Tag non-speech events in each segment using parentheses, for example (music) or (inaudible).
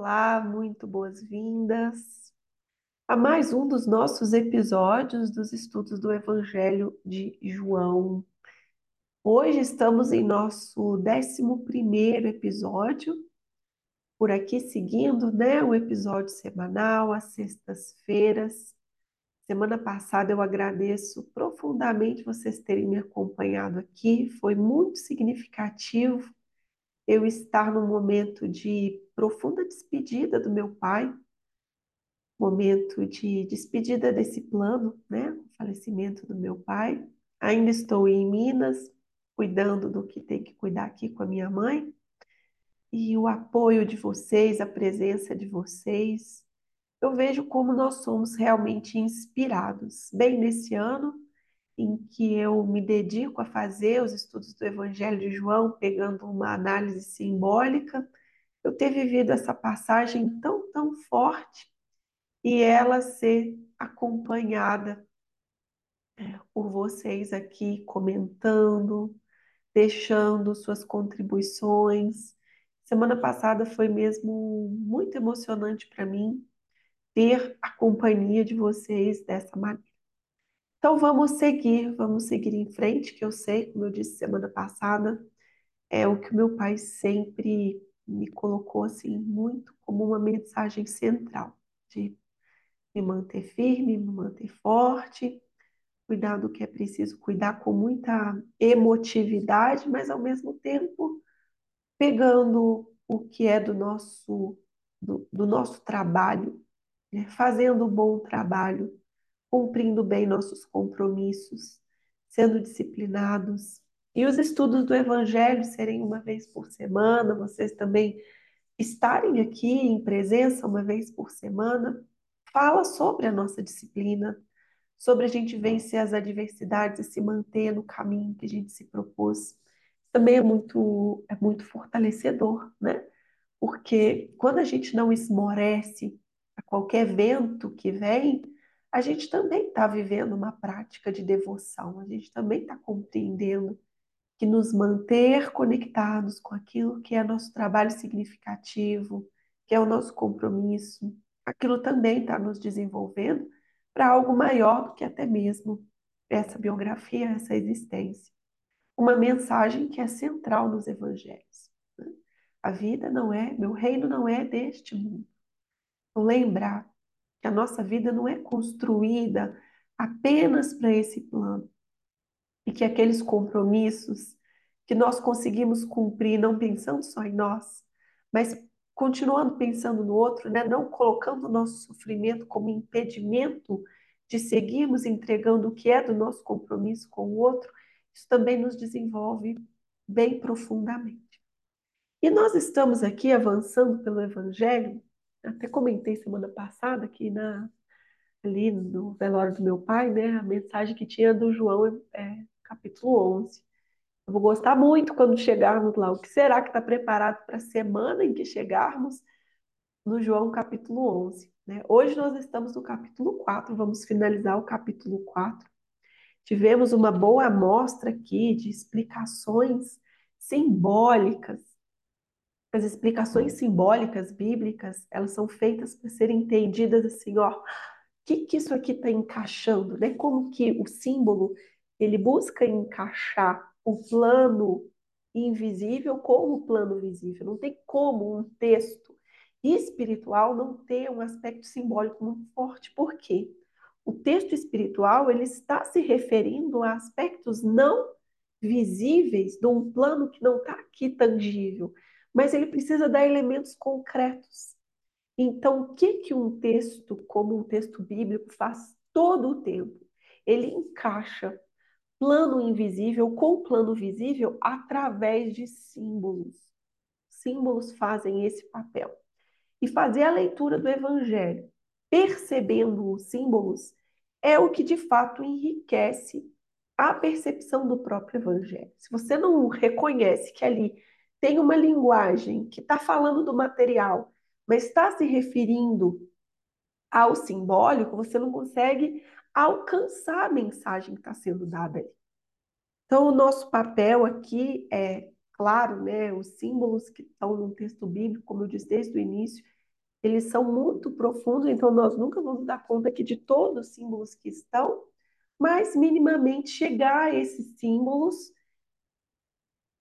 Olá, muito boas-vindas a mais um dos nossos episódios dos estudos do Evangelho de João. Hoje estamos em nosso 11 episódio, por aqui seguindo né, o episódio semanal, às sextas-feiras. Semana passada eu agradeço profundamente vocês terem me acompanhado aqui, foi muito significativo eu estar num momento de profunda despedida do meu pai, momento de despedida desse plano, né? O falecimento do meu pai. Ainda estou em Minas, cuidando do que tem que cuidar aqui com a minha mãe. E o apoio de vocês, a presença de vocês, eu vejo como nós somos realmente inspirados. Bem nesse ano, em que eu me dedico a fazer os estudos do Evangelho de João, pegando uma análise simbólica, eu ter vivido essa passagem tão, tão forte e ela ser acompanhada é, por vocês aqui comentando, deixando suas contribuições. Semana passada foi mesmo muito emocionante para mim ter a companhia de vocês dessa maneira. Então vamos seguir, vamos seguir em frente, que eu sei, como eu disse semana passada, é o que meu pai sempre me colocou assim muito como uma mensagem central de me manter firme, me manter forte, cuidar do que é preciso cuidar com muita emotividade, mas ao mesmo tempo pegando o que é do nosso do, do nosso trabalho, né? fazendo um bom trabalho cumprindo bem nossos compromissos, sendo disciplinados. E os estudos do Evangelho serem uma vez por semana, vocês também estarem aqui em presença uma vez por semana, fala sobre a nossa disciplina, sobre a gente vencer as adversidades e se manter no caminho que a gente se propôs. Também é muito, é muito fortalecedor, né? Porque quando a gente não esmorece a qualquer vento que vem, a gente também está vivendo uma prática de devoção, a gente também está compreendendo que nos manter conectados com aquilo que é nosso trabalho significativo, que é o nosso compromisso, aquilo também está nos desenvolvendo para algo maior do que até mesmo essa biografia, essa existência. Uma mensagem que é central nos evangelhos. Né? A vida não é, meu reino não é deste mundo. Então, lembrar que a nossa vida não é construída apenas para esse plano e que aqueles compromissos que nós conseguimos cumprir não pensando só em nós, mas continuando pensando no outro, né? não colocando o nosso sofrimento como impedimento de seguirmos entregando o que é do nosso compromisso com o outro, isso também nos desenvolve bem profundamente. E nós estamos aqui avançando pelo Evangelho até comentei semana passada que na, ali no velório do meu pai, né, a mensagem que tinha do João é capítulo 11. Eu vou gostar muito quando chegarmos lá. O que será que está preparado para a semana em que chegarmos no João capítulo 11? Né? Hoje nós estamos no capítulo 4, vamos finalizar o capítulo 4. Tivemos uma boa amostra aqui de explicações simbólicas as explicações simbólicas bíblicas, elas são feitas para serem entendidas assim, ó, o que, que isso aqui está encaixando, né? Como que o símbolo, ele busca encaixar o plano invisível com o plano visível. Não tem como um texto espiritual não ter um aspecto simbólico muito forte. Por quê? O texto espiritual, ele está se referindo a aspectos não visíveis de um plano que não está aqui tangível mas ele precisa dar elementos concretos. Então, o que, que um texto, como um texto bíblico, faz todo o tempo? Ele encaixa plano invisível com plano visível através de símbolos. Símbolos fazem esse papel. E fazer a leitura do Evangelho, percebendo os símbolos, é o que de fato enriquece a percepção do próprio Evangelho. Se você não reconhece que ali tem uma linguagem que está falando do material, mas está se referindo ao simbólico, você não consegue alcançar a mensagem que está sendo dada ali. Então, o nosso papel aqui é, claro, né, os símbolos que estão no texto bíblico, como eu disse desde o início, eles são muito profundos, então nós nunca vamos dar conta aqui de todos os símbolos que estão, mas minimamente chegar a esses símbolos,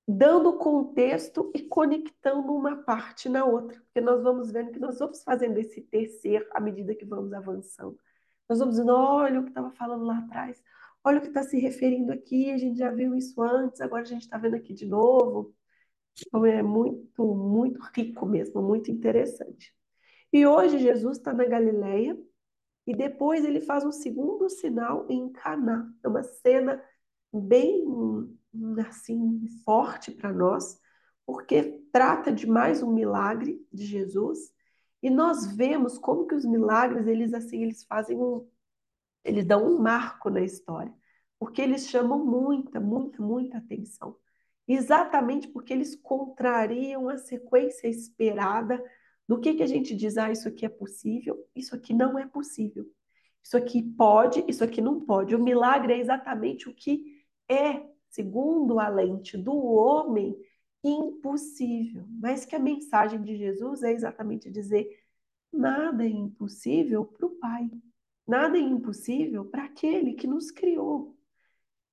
dando contexto e conectando uma parte na outra, porque nós vamos vendo que nós vamos fazendo esse tecer à medida que vamos avançando. Nós vamos dizendo, olha o que estava falando lá atrás, olha o que está se referindo aqui, a gente já viu isso antes, agora a gente está vendo aqui de novo. Então é muito, muito rico mesmo, muito interessante. E hoje Jesus está na Galileia e depois ele faz um segundo sinal em Caná. É uma cena bem assim forte para nós, porque trata de mais um milagre de Jesus. E nós vemos como que os milagres, eles assim, eles fazem um eles dão um marco na história, porque eles chamam muita, muita, muita atenção. Exatamente porque eles contrariam a sequência esperada do que, que a gente diz, ah, isso aqui é possível, isso aqui não é possível. Isso aqui pode, isso aqui não pode. O milagre é exatamente o que é, segundo a lente do homem, impossível. Mas que a mensagem de Jesus é exatamente dizer: nada é impossível para o Pai, nada é impossível para aquele que nos criou.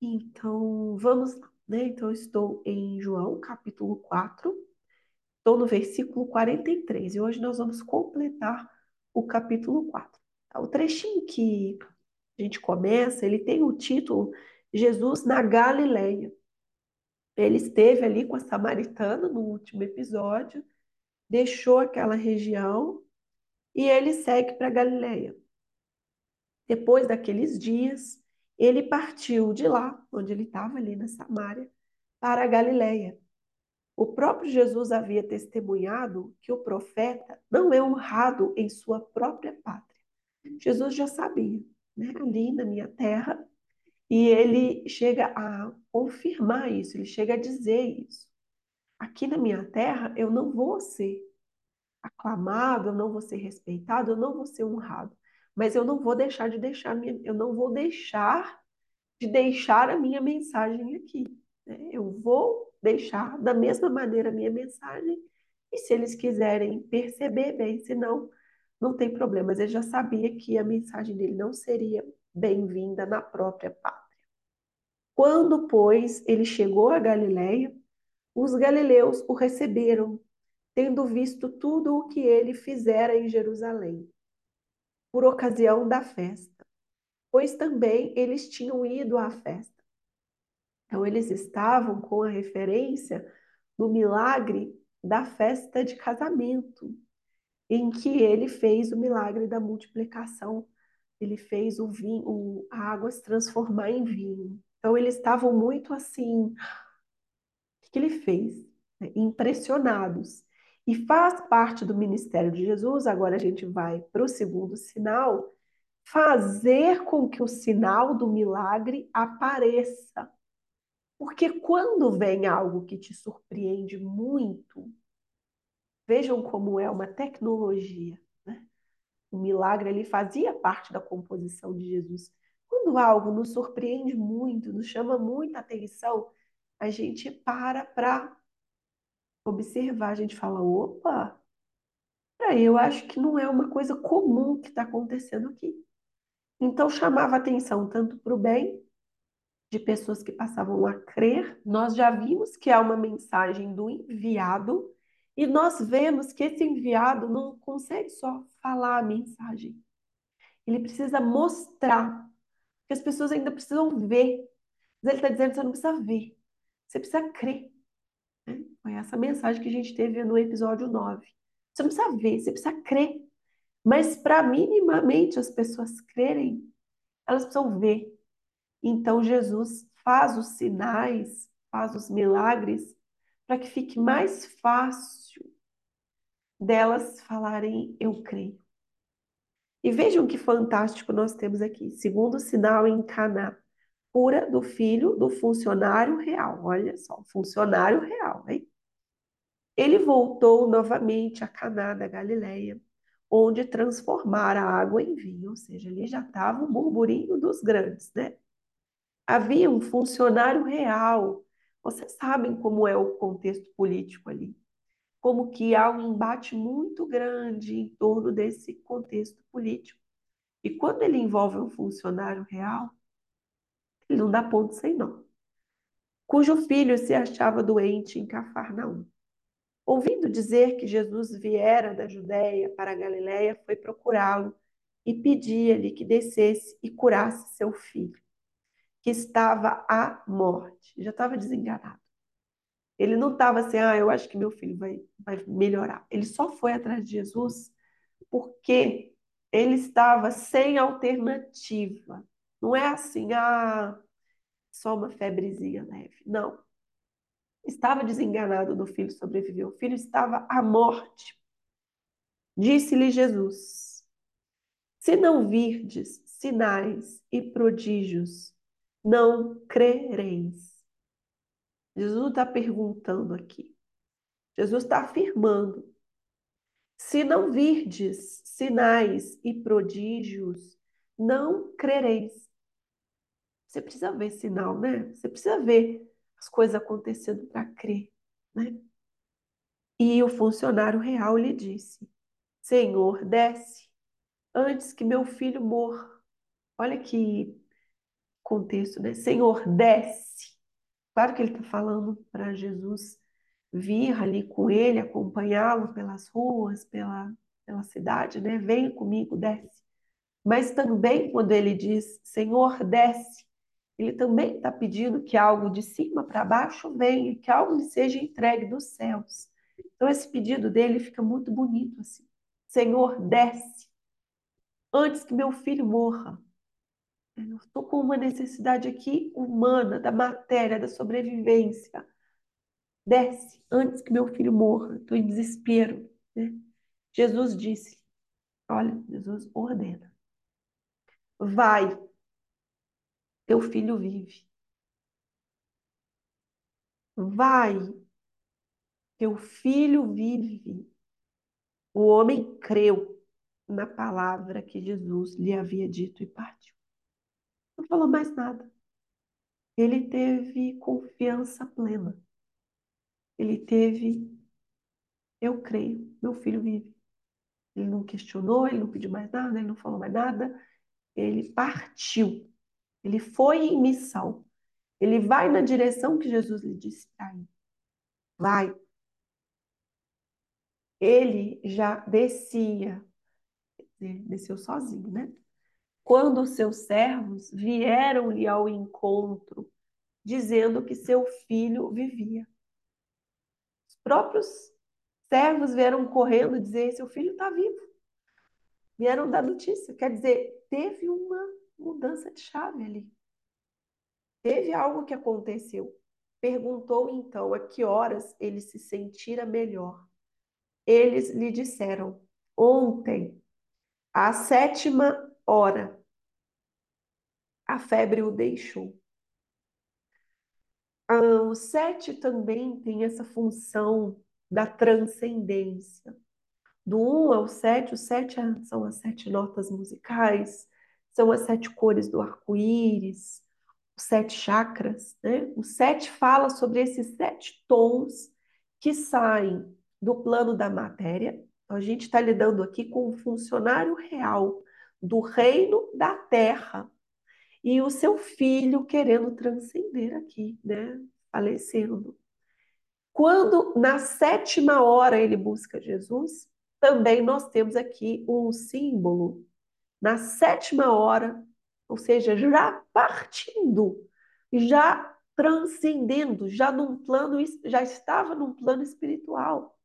Então, vamos lá. Né? Então, estou em João, capítulo 4, Estou no versículo 43 e hoje nós vamos completar o capítulo 4. Tá? O trechinho que a gente começa, ele tem o título Jesus na Galileia. Ele esteve ali com a samaritana no último episódio, deixou aquela região e ele segue para Galileia. Depois daqueles dias, ele partiu de lá, onde ele estava ali na Samária, para a Galileia o próprio Jesus havia testemunhado que o profeta não é honrado em sua própria pátria. Jesus já sabia, né? ali na minha terra, e ele chega a confirmar isso, ele chega a dizer isso. Aqui na minha terra eu não vou ser aclamado, eu não vou ser respeitado, eu não vou ser honrado, mas eu não vou deixar de deixar minha, eu não vou deixar de deixar a minha mensagem aqui. Né? Eu vou deixar da mesma maneira a minha mensagem, e se eles quiserem perceber, bem, se não, não tem problema. Mas ele já sabia que a mensagem dele não seria bem-vinda na própria pátria. Quando, pois, ele chegou a Galiléia, os galileus o receberam, tendo visto tudo o que ele fizera em Jerusalém, por ocasião da festa, pois também eles tinham ido à festa. Então, eles estavam com a referência do milagre da festa de casamento, em que ele fez o milagre da multiplicação. Ele fez o vinho, a água se transformar em vinho. Então, eles estavam muito assim. O que, ele fez? Né? Impressionados. E faz parte do ministério de Jesus, agora a gente vai para o segundo sinal, fazer com que o sinal do milagre apareça. Porque quando vem algo que te surpreende muito, vejam como é uma tecnologia. O milagre ali fazia parte da composição de Jesus. Quando algo nos surpreende muito, nos chama muita atenção, a gente para para observar, a gente fala, opa, eu acho que não é uma coisa comum que está acontecendo aqui. Então chamava atenção tanto para o bem de pessoas que passavam a crer, nós já vimos que há uma mensagem do enviado e nós vemos que esse enviado não consegue só falar a mensagem. Ele precisa mostrar, que as pessoas ainda precisam ver. Mas ele está dizendo que você não precisa ver, você precisa crer. Né? Foi essa mensagem que a gente teve no episódio 9. Você não precisa ver, você precisa crer. Mas para minimamente as pessoas crerem, elas precisam ver. Então Jesus faz os sinais, faz os milagres, para que fique mais fácil delas falarem eu creio. E vejam que fantástico nós temos aqui. Segundo sinal em Caná, cura do filho do funcionário real. Olha só, funcionário real, hein? Ele voltou novamente a Caná da Galileia, onde transformara a água em vinho, ou seja, ali já estava o burburinho dos grandes, né? Havia um funcionário real. Vocês sabem como é o contexto político ali. Como que há um embate muito grande em torno desse contexto político. E quando ele envolve um funcionário real, ele não dá ponto sem nó, cujo filho se achava doente em Cafarnaum. Ouvindo dizer que Jesus viera da Judéia para a Galiléia, foi procurá-lo e pedia-lhe que descesse e curasse seu filho, que estava à morte. Já estava desenganado. Ele não estava assim, ah, eu acho que meu filho vai, vai melhorar. Ele só foi atrás de Jesus porque ele estava sem alternativa. Não é assim, ah, só uma febrezinha leve. Não. Estava desenganado do filho sobreviveu. O filho estava à morte. Disse-lhe Jesus: Se não virdes sinais e prodígios, não crereis. Jesus está perguntando aqui. Jesus está afirmando: se não virdes sinais e prodígios, não crereis. Você precisa ver sinal, né? Você precisa ver as coisas acontecendo para crer, né? E o funcionário real lhe disse: Senhor, desce antes que meu filho morra. Olha que contexto, né? Senhor, desce. Claro que ele está falando para Jesus vir ali com ele, acompanhá-lo pelas ruas, pela, pela cidade, né? Vem comigo, desce. Mas também quando ele diz, Senhor, desce, ele também está pedindo que algo de cima para baixo venha, que algo lhe seja entregue dos céus. Então esse pedido dele fica muito bonito assim. Senhor, desce antes que meu filho morra. Eu estou com uma necessidade aqui humana, da matéria, da sobrevivência. Desce antes que meu filho morra. Estou em desespero. Né? Jesus disse: Olha, Jesus ordena. Vai, teu filho vive. Vai, teu filho vive. O homem creu na palavra que Jesus lhe havia dito e partiu. Não falou mais nada. Ele teve confiança plena. Ele teve, eu creio, meu filho vive. Ele não questionou, ele não pediu mais nada, ele não falou mais nada. Ele partiu. Ele foi em missão. Ele vai na direção que Jesus lhe disse para ir. Vai. Ele já descia, desceu sozinho, né? Quando seus servos vieram-lhe ao encontro, dizendo que seu filho vivia. Os próprios servos vieram correndo dizer: seu filho está vivo. Vieram dar notícia. Quer dizer, teve uma mudança de chave ali. Teve algo que aconteceu. Perguntou então a que horas ele se sentira melhor. Eles lhe disseram: ontem, à sétima hora, a febre o deixou. Ah, o sete também tem essa função da transcendência. Do um ao sete, o sete é, são as sete notas musicais, são as sete cores do arco-íris, os sete chakras. Né? O sete fala sobre esses sete tons que saem do plano da matéria. A gente está lidando aqui com um funcionário real do reino da terra. E o seu filho querendo transcender aqui, né? Falecendo. Quando na sétima hora ele busca Jesus, também nós temos aqui um símbolo. Na sétima hora, ou seja, já partindo, já transcendendo, já num plano, já estava num plano espiritual.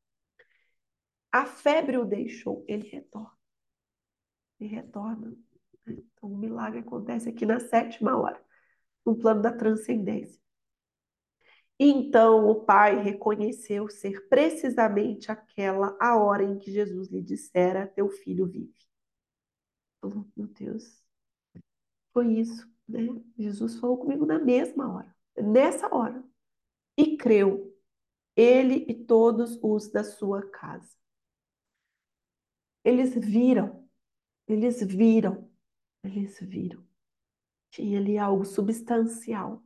A febre o deixou, ele retorna e retorna. Então, o milagre acontece aqui na sétima hora, no plano da transcendência. Então o pai reconheceu ser precisamente aquela a hora em que Jesus lhe dissera: Teu filho vive. Oh, meu Deus, foi isso, né? Jesus falou comigo na mesma hora, nessa hora, e creu, ele e todos os da sua casa. Eles viram eles viram, eles viram. Tinha ali algo substancial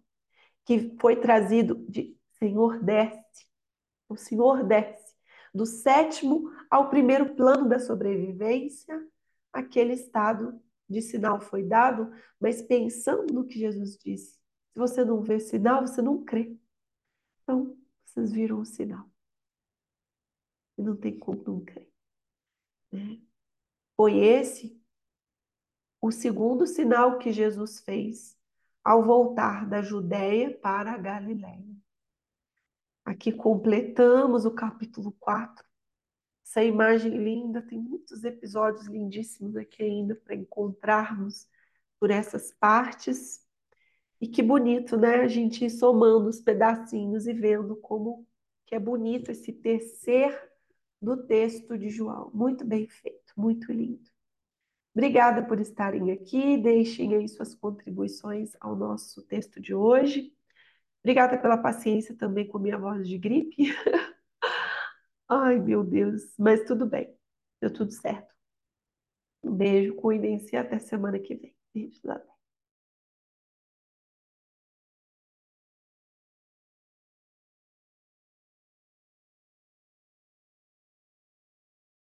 que foi trazido de Senhor desce. O Senhor desce. do sétimo ao primeiro plano da sobrevivência, aquele estado de sinal foi dado, mas pensando no que Jesus disse. Se você não vê sinal, você não crê. Então, vocês viram o sinal. E não tem como não crer. Né? Foi esse o segundo sinal que Jesus fez ao voltar da Judéia para a Galiléia. Aqui completamos o capítulo 4. Essa imagem linda, tem muitos episódios lindíssimos aqui ainda para encontrarmos por essas partes. E que bonito, né? A gente ir somando os pedacinhos e vendo como que é bonito esse tecer do texto de João. Muito bem feito, muito lindo. Obrigada por estarem aqui. Deixem aí suas contribuições ao nosso texto de hoje. Obrigada pela paciência também com minha voz de gripe. (laughs) Ai, meu Deus, mas tudo bem. Deu tudo certo. Um beijo, cuidem-se até semana que vem. Beijos, até.